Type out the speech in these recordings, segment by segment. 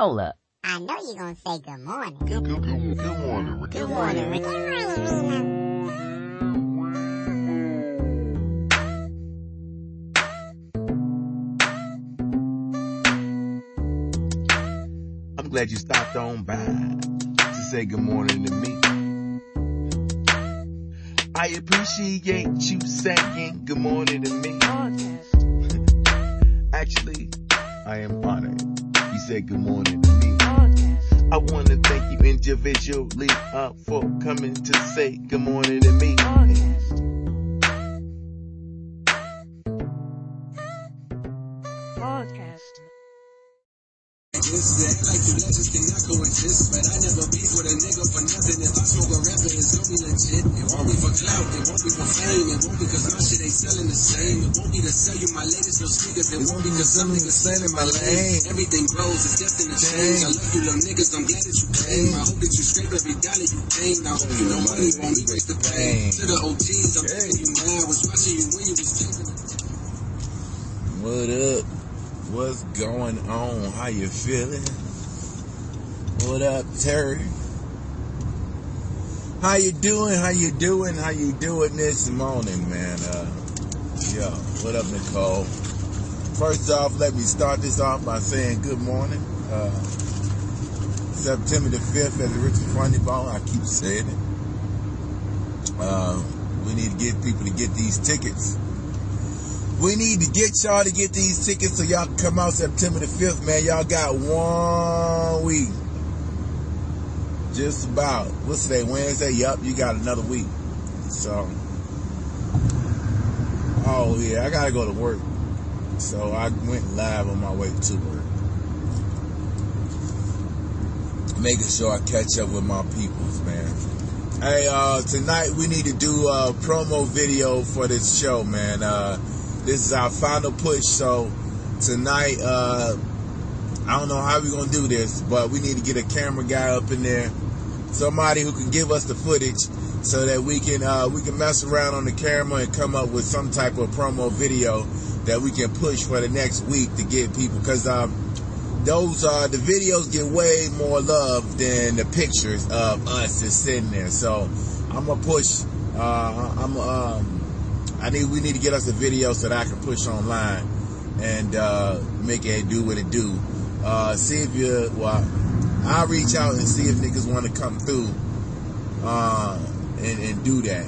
Hold up. I know you're gonna say good morning. Good, good, good, good morning, Ricky. Good morning, Ricky. Good morning. I'm glad you stopped on by to say good morning to me. I appreciate you saying good morning to me. Actually, I am honored you said good morning to me. I want to thank you individually uh, for coming to say good morning to me. Like two legends cannot coexist. But I never beef with a nigga for nothing. If I smoke a rapper, it's gonna be legit. It won't be for clout, it won't be for fame. It won't be cause my shit ain't selling the same. It won't be to sell you my latest no sneakers. It won't be cause some niggas selling my lane. Everything grows, it's destined to change. I love you little niggas, I'm glad that you came. I hope that you scrape every dollar you gain. I hope you know money won't erase the pain. To the OGs, I'm thinking you mad. Was watching you when you was chasing What up? What's going on? How you feeling? What up, Terry? How you doing? How you doing? How you doing this morning, man? Uh, yo, what up, Nicole? First off, let me start this off by saying good morning. Uh, September the 5th as a Richmond Funny Bone. I keep saying it. Uh, we need to get people to get these tickets. We need to get y'all to get these tickets so y'all can come out September the 5th, man. Y'all got one week. Just about. What's today? Wednesday? Yup, you got another week. So, oh yeah, I gotta go to work. So I went live on my way to work. Making sure I catch up with my peoples, man. Hey, uh, tonight we need to do a promo video for this show, man. Uh, this is our final push, so tonight, uh, I don't know how we're gonna do this, but we need to get a camera guy up in there, somebody who can give us the footage, so that we can uh, we can mess around on the camera and come up with some type of promo video that we can push for the next week to get people, because um, those uh, the videos get way more love than the pictures of us just sitting there. So I'm gonna push. Uh, I'm um, I need we need to get us a video so that I can push online and uh, make it do what it do. Uh, see if you well, I'll reach out and see if niggas want to come through uh, and, and do that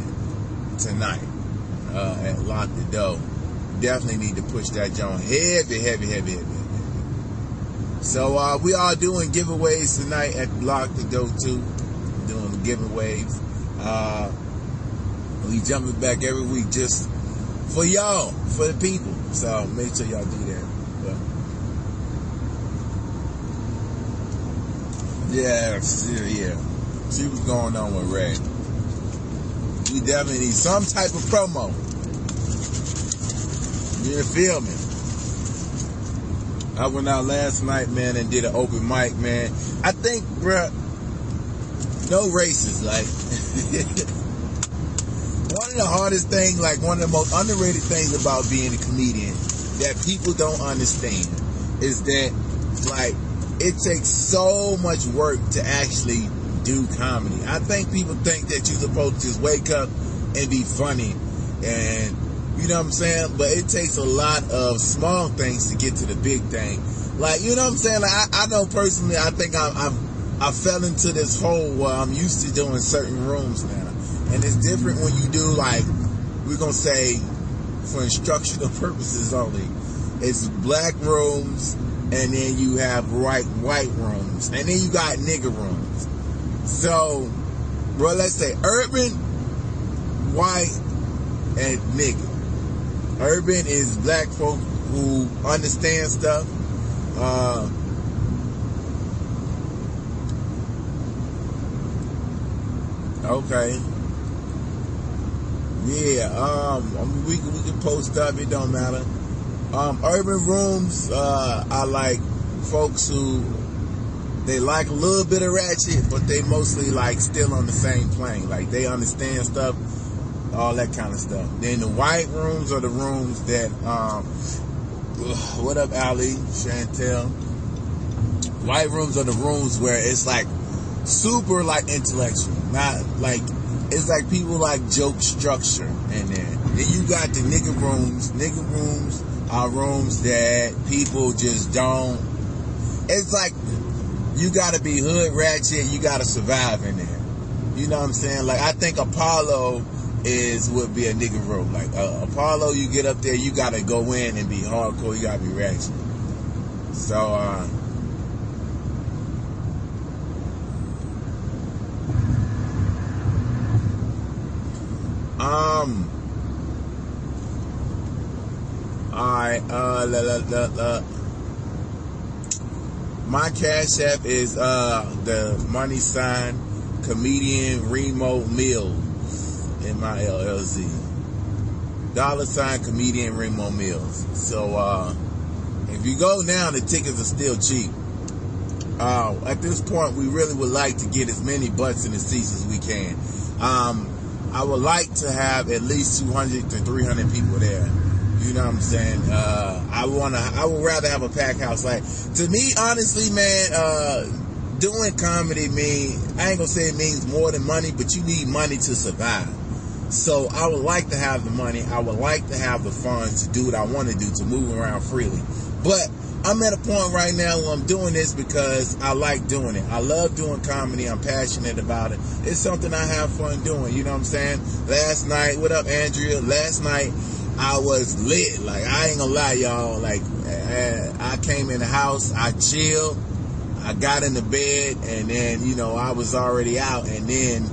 tonight uh, at Lock Da Doe. Definitely need to push that joint heavy, heavy, heavy, heavy. heavy. So uh, we are doing giveaways tonight at Lock Da Doe too. Doing giveaways. Uh, we jumping back every week just for y'all, for the people. So make sure y'all do that. But, yeah, yeah, yeah. See what's going on with Ray. We definitely need some type of promo. You feel me? I went out last night, man, and did an open mic, man. I think, bruh, no races, like. one of the hardest things, like one of the most underrated things about being a comedian that people don't understand is that, like, it takes so much work to actually do comedy. I think people think that you're supposed to just wake up and be funny and you know what I'm saying? But it takes a lot of small things to get to the big thing. Like, you know what I'm saying? Like, I, I know personally, I think I, I've, I fell into this hole where I'm used to doing certain rooms now. And it's different when you do like, we're going to say for instructional purposes only. It's black rooms and then you have white, white rooms and then you got nigger rooms. So, bro, let's say urban, white, and nigger. Urban is black folk who understand stuff. Uh, okay. Yeah, um, we we can post up, it don't matter. Um, urban rooms, uh, I like folks who, they like a little bit of ratchet, but they mostly like still on the same plane. Like they understand stuff, all that kind of stuff. Then the white rooms are the rooms that, um, what up, Ali, Chantel? White rooms are the rooms where it's like super like intellectual, not like it's like people like joke structure in there. Then you got the nigga rooms. Nigga rooms are rooms that people just don't. It's like you got to be hood ratchet. You got to survive in there. You know what I'm saying? Like I think Apollo is would be a nigga room. Like uh, Apollo, you get up there, you got to go in and be hardcore. You got to be ratchet. So. uh Um. Uh, la, la, la, la. My cash app is, uh, the money sign comedian Remo Mills in my LLC. Dollar sign comedian Remo Mills. So, uh, if you go now, the tickets are still cheap. Uh, at this point, we really would like to get as many butts in the seats as we can. Um, I would like to have at least 200 to 300 people there. You know what I'm saying? Uh, I wanna, I would rather have a pack house. Like, to me, honestly, man, uh, doing comedy mean, I ain't gonna say it means more than money, but you need money to survive. So I would like to have the money. I would like to have the funds to do what I want to do, to move around freely. But I'm at a point right now where I'm doing this because I like doing it. I love doing comedy. I'm passionate about it. It's something I have fun doing. You know what I'm saying? Last night, what up, Andrea? Last night, I was lit. Like, I ain't gonna lie, y'all. Like, I came in the house, I chilled, I got in the bed, and then, you know, I was already out, and then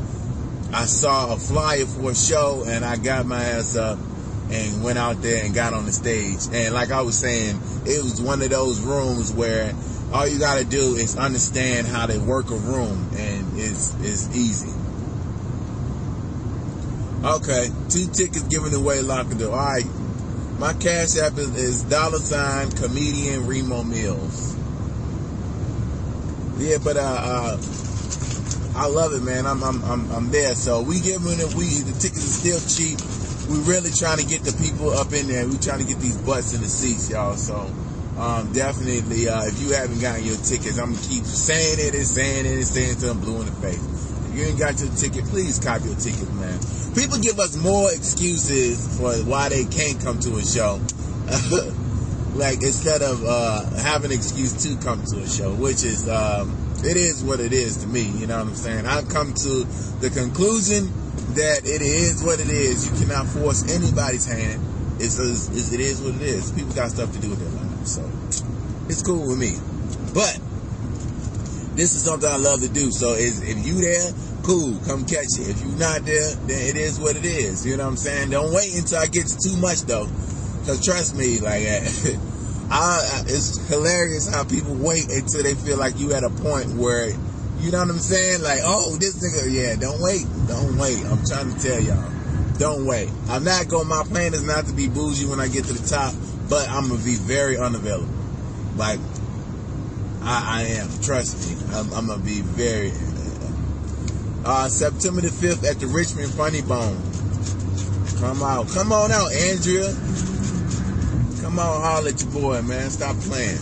I saw a flyer for a show, and I got my ass up and went out there and got on the stage. And like I was saying, it was one of those rooms where all you gotta do is understand how to work a room and it's, it's easy. Okay, two tickets given away lock and door. Alright, my cash app is, is dollar sign comedian Remo Mills. Yeah, but uh, uh I love it, man. I'm I'm I'm, I'm there. So we giving it. We the tickets are still cheap we really trying to get the people up in there. We trying to get these butts in the seats, y'all. So um, definitely, uh, if you haven't gotten your tickets, I'm gonna keep saying it and saying it and saying it till I'm blue in the face. If you ain't got your ticket, please copy your ticket, man. People give us more excuses for why they can't come to a show. like instead of uh, having an excuse to come to a show, which is um, it is what it is to me. You know what I'm saying? I've come to the conclusion that it is what it is. You cannot force anybody's hand. It's, it's it is what it is. People got stuff to do with their lives, so it's cool with me. But this is something I love to do. So is if you there, cool, come catch it. If you're not there, then it is what it is. You know what I'm saying? Don't wait until I get too much though, because trust me, like. I, it's hilarious how people wait until they feel like you at a point where you know what I'm saying? Like, oh, this nigga, yeah, don't wait. Don't wait. I'm trying to tell y'all. Don't wait. I'm not going, my plan is not to be bougie when I get to the top, but I'm to be very unavailable. Like, I, I am. Trust me. I'm, I'm to be very. Uh, September the 5th at the Richmond Funny Bone. Come out. Come on out, Andrea. Come on, holler at your boy, man. Stop playing.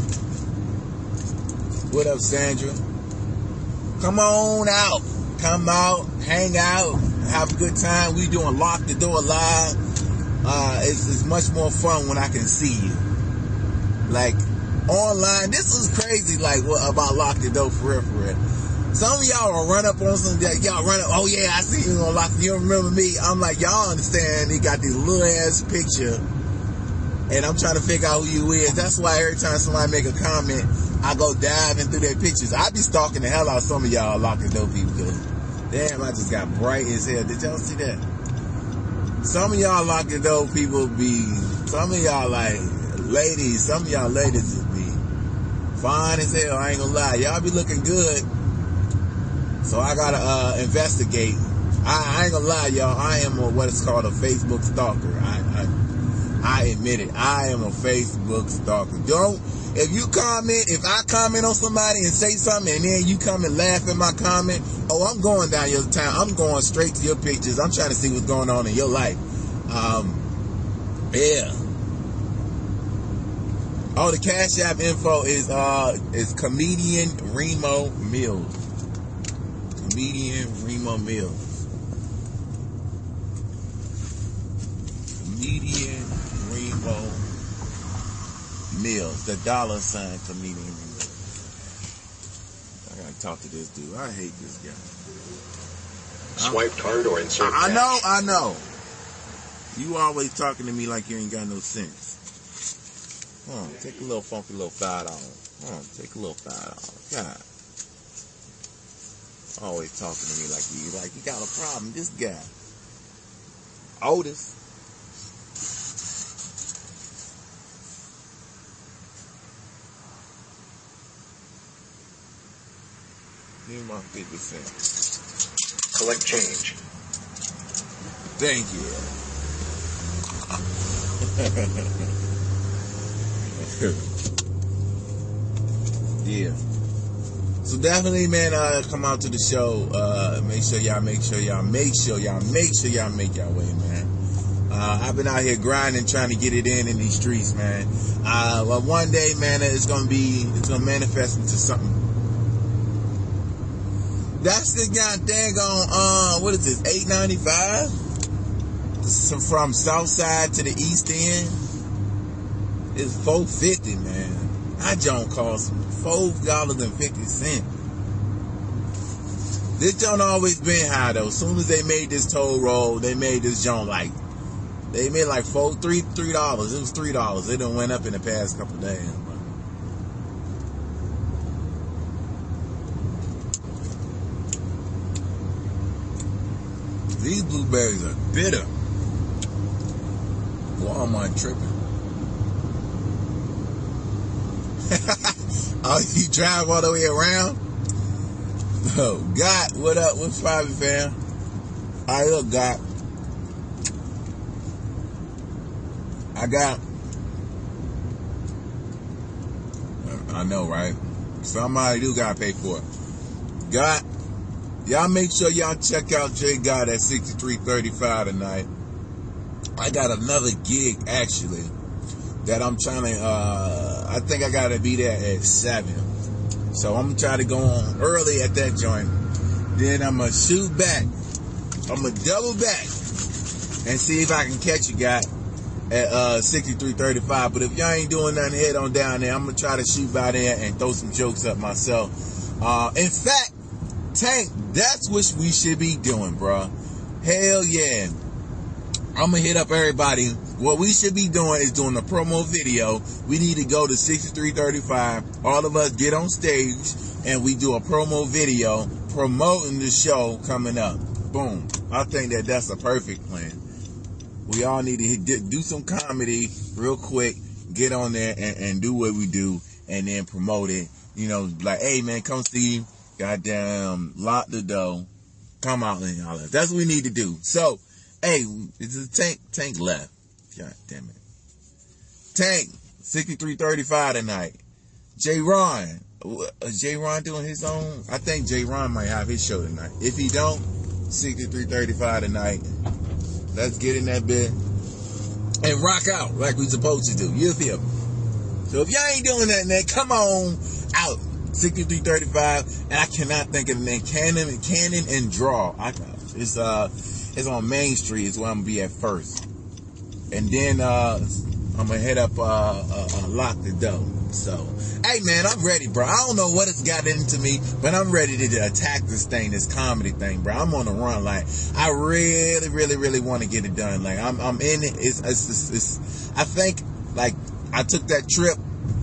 What up, Sandra? Come on out. Come out, hang out, have a good time. We doing Lock Da Doe live. Uh, it's, it's much more fun when I can see you. Like, online, this is crazy, like, what about Lock Da Doe for real, for real. Some of y'all will run up on some, y'all run up, oh yeah, I see you on Lock, you remember me. I'm like, y'all understand, they got this little ass picture and I'm trying to figure out who you is. That's why every time somebody make a comment, I go diving through their pictures. I be stalking the hell out of some of y'all locking dope people. Damn, I just got bright as hell. Did y'all see that? Some of y'all locking dope people be, some of y'all like ladies, some of y'all ladies be fine as hell. I ain't gonna lie. Y'all be looking good. So I gotta uh, investigate. I, I, ain't gonna lie, y'all. I am a, what is called a Facebook stalker. I, I I admit it. I am a Facebook stalker. Don't, if you comment, if I comment on somebody and say something and then you come and laugh at my comment, oh, I'm going down your town. I'm going straight to your pictures. I'm trying to see what's going on in your life. Um, yeah. Oh, the Cash App info is uh is comedian Remo Mills. Comedian Remo Mills. Comedian Remo Mills. The dollar sign comedian Remo. I gotta talk to this dude. I hate this guy. Swipe card or insert. I cash. know, I know. You always talking to me like you ain't got no sense. Hold on, take a little funky little five dollars. On, take a little five dollars. God. Always talking to me like you like you got a problem. This guy. Otis. Me my 50 cents. Collect change. Thank you. yeah. So definitely, man, uh, come out to the show. Uh, make sure y'all, make sure y'all, make sure y'all, make sure y'all make y'all way, man. Uh, I've been out here grinding, trying to get it in in these streets, man. Uh, but one day, man, it's gonna be, it's gonna manifest into something. That's the goddamn on, uh, what is this, 895? From south side to the east end, it's 450, man. I don't cost four dollars and fifty cent. This joint always been high though. As soon as they made this toll road, they made this joint like they made like four, three, three dollars. It was three dollars. It done went up in the past couple days. These blueberries are bitter. Walmart tripping. oh, you drive all the way around? Oh, God, what up? What's poppin', fam? Right, look, God. I got. I know, right? Somebody do gotta pay for it. God, y'all make sure y'all check out J God at 6335 tonight. I got another gig actually that I'm trying to, uh, I think I gotta be there at 7. So I'm gonna try to go on early at that joint. Then I'm gonna shoot back. I'm gonna double back and see if I can catch you guy at uh 6335. But if y'all ain't doing nothing, head on down there. I'm gonna try to shoot by there and throw some jokes up myself. Uh, in fact, Tank, that's what we should be doing, bro. Hell yeah. I'm gonna hit up everybody. What we should be doing is doing a promo video. We need to go to 6335. All of us get on stage and we do a promo video promoting the show coming up. Boom. I think that that's a perfect plan. We all need to hit, do some comedy real quick, get on there and, and do what we do and then promote it. You know, like, hey man, come see, goddamn, lock the door, come out and all that. That's what we need to do. So, hey, it's a tank, tank left. God damn it. Tank, 6335 tonight. J. Ron, is J. Ron doing his own? I think J. Ron might have his show tonight. If he don't, 6335 tonight. Let's get in that bed and rock out like we supposed to do. You feel me? So if y'all ain't doing that, then come on out. 6335, and I cannot think of the name. Cannon, Cannon and Draw. I, it's uh, it's on Main Street. Is where I'm gonna be at first, and then uh, I'm gonna head up uh, uh, uh lock the door. So, hey man, I'm ready, bro. I don't know what it's got into me, but I'm ready to attack this thing, this comedy thing, bro. I'm on the run. Like, I really, really, really want to get it done. Like, I'm, I'm in it. It's, it's, it's, it's, I think, like, I took that trip,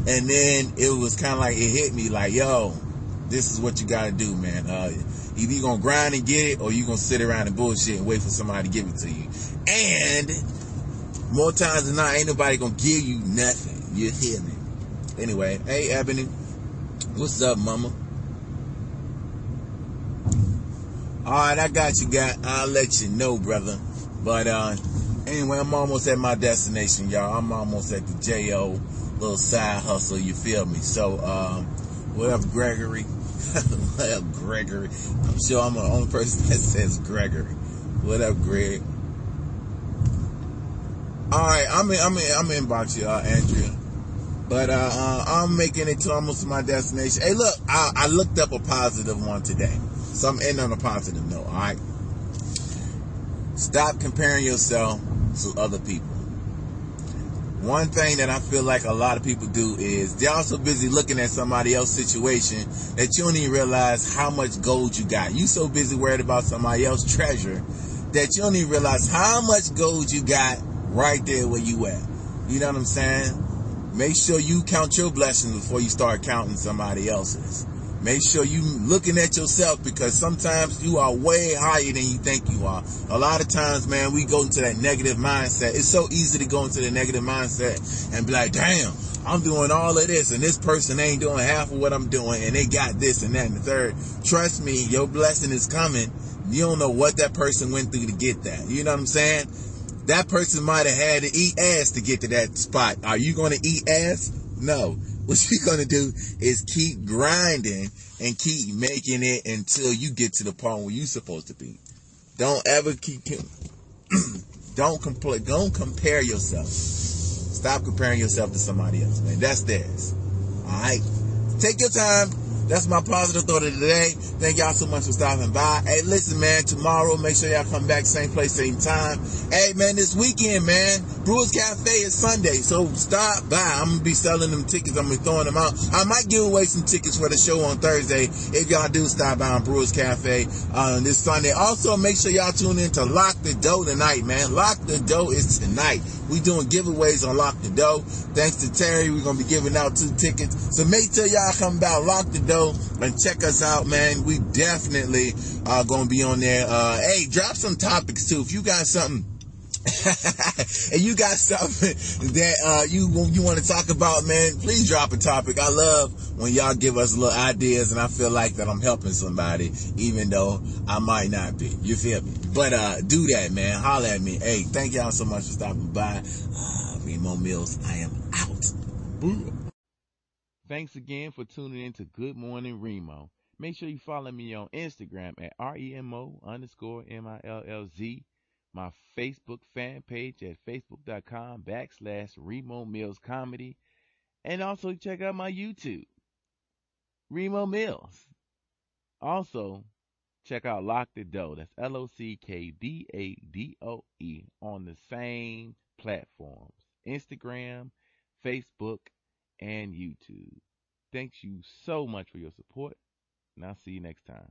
and then it was kind of like it hit me, like, yo, this is what you gotta do, man. Uh, either you gonna grind and get it, or you gonna sit around and bullshit and wait for somebody to give it to you. And more times than not, ain't nobody gonna give you nothing. You hear me? Anyway, hey Ebony, what's up, mama? All right, I got you, guy. I'll let you know, brother. But uh, anyway, I'm almost at my destination, y'all. I'm almost at the Jo little side hustle. You feel me? So, um, what up, Gregory? what up, Gregory? I'm sure I'm the only person that says Gregory. What up, Greg? All right, I'm in. I'm in. I'm in box, y'all, Andrea. But uh, uh, I'm making it to almost my destination. Hey, look, I, I looked up a positive one today, so I'm ending on a positive note. All right, stop comparing yourself to other people. One thing that I feel like a lot of people do is they're also busy looking at somebody else's situation that you don't even realize how much gold you got. You so busy worried about somebody else's treasure that you don't even realize how much gold you got right there where you at. You know what I'm saying? Make sure you count your blessings before you start counting somebody else's. Make sure you looking at yourself because sometimes you are way higher than you think you are. A lot of times, man, we go into that negative mindset. It's so easy to go into the negative mindset and be like, damn, I'm doing all of this and this person ain't doing half of what I'm doing and they got this and that and the third. Trust me, your blessing is coming. You don't know what that person went through to get that. You know what I'm saying? That person might have had to eat ass to get to that spot. Are you going to eat ass? No. What you're to do is keep grinding and keep making it until you get to the point where you're supposed to be. Don't ever keep, don't compl- don't compare yourself. Stop comparing yourself to somebody else, man. That's theirs. All right. Take your time. That's my positive thought of the day. Thank y'all so much for stopping by. Hey, listen, man, tomorrow, make sure y'all come back same place, same time. Hey, man, this weekend, man, Brewers Cafe is Sunday, so stop by. I'm gonna be selling them tickets. I'm gonna be throwing them out. I might give away some tickets for the show on Thursday if y'all do stop by on Brewers Cafe uh, this Sunday. Also, make sure y'all tune in to Lock Da Doe tonight, man. Lock Da Doe is tonight. We doing giveaways on Lock Da Doe. Thanks to Terry, we're gonna be giving out two tickets. So make sure y'all come by Lock Da Doe and check us out, man. We definitely are gonna be on there. Uh, hey, drop some topics too. If you got something and you got something that uh, you you want to talk about, man, please drop a topic. I love when y'all give us little ideas, and I feel like that I'm helping somebody, even though I might not be. You feel me? But uh, do that, man. Holler at me. Hey, thank y'all so much for stopping by. Uh, Remo Mills, I am out. Thanks again for tuning in to Good Morning Remo. Make sure you follow me on Instagram at REMO underscore M-I-L-L-Z my Facebook fan page at facebook.com backslash Remo Mills Comedy, and also check out my YouTube, Remo Mills. Also, check out Lock Da Doe. That's L O C K D A D O E on the same platforms Instagram, Facebook, and YouTube. Thanks you so much for your support, and I'll see you next time.